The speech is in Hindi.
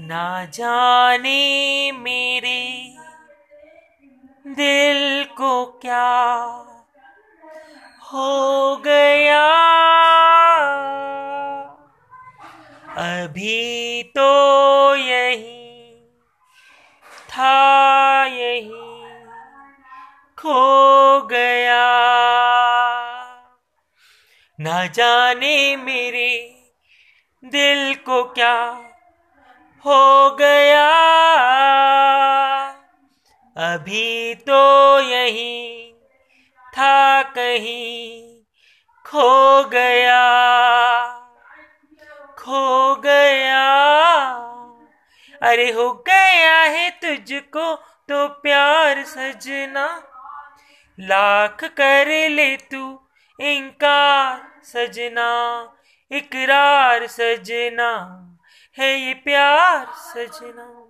ना जाने मेरे दिल को क्या हो गया। अभी तो यही था, यही खो गया। ना जाने मेरे दिल को क्या हो गया। अभी तो यही था कहीं खो गया। खो गया। अरे हो गया है तुझको तो प्यार सजना। लाख कर ले तू इनकार सजना, इकरार सजना। है ये प्यार सजना।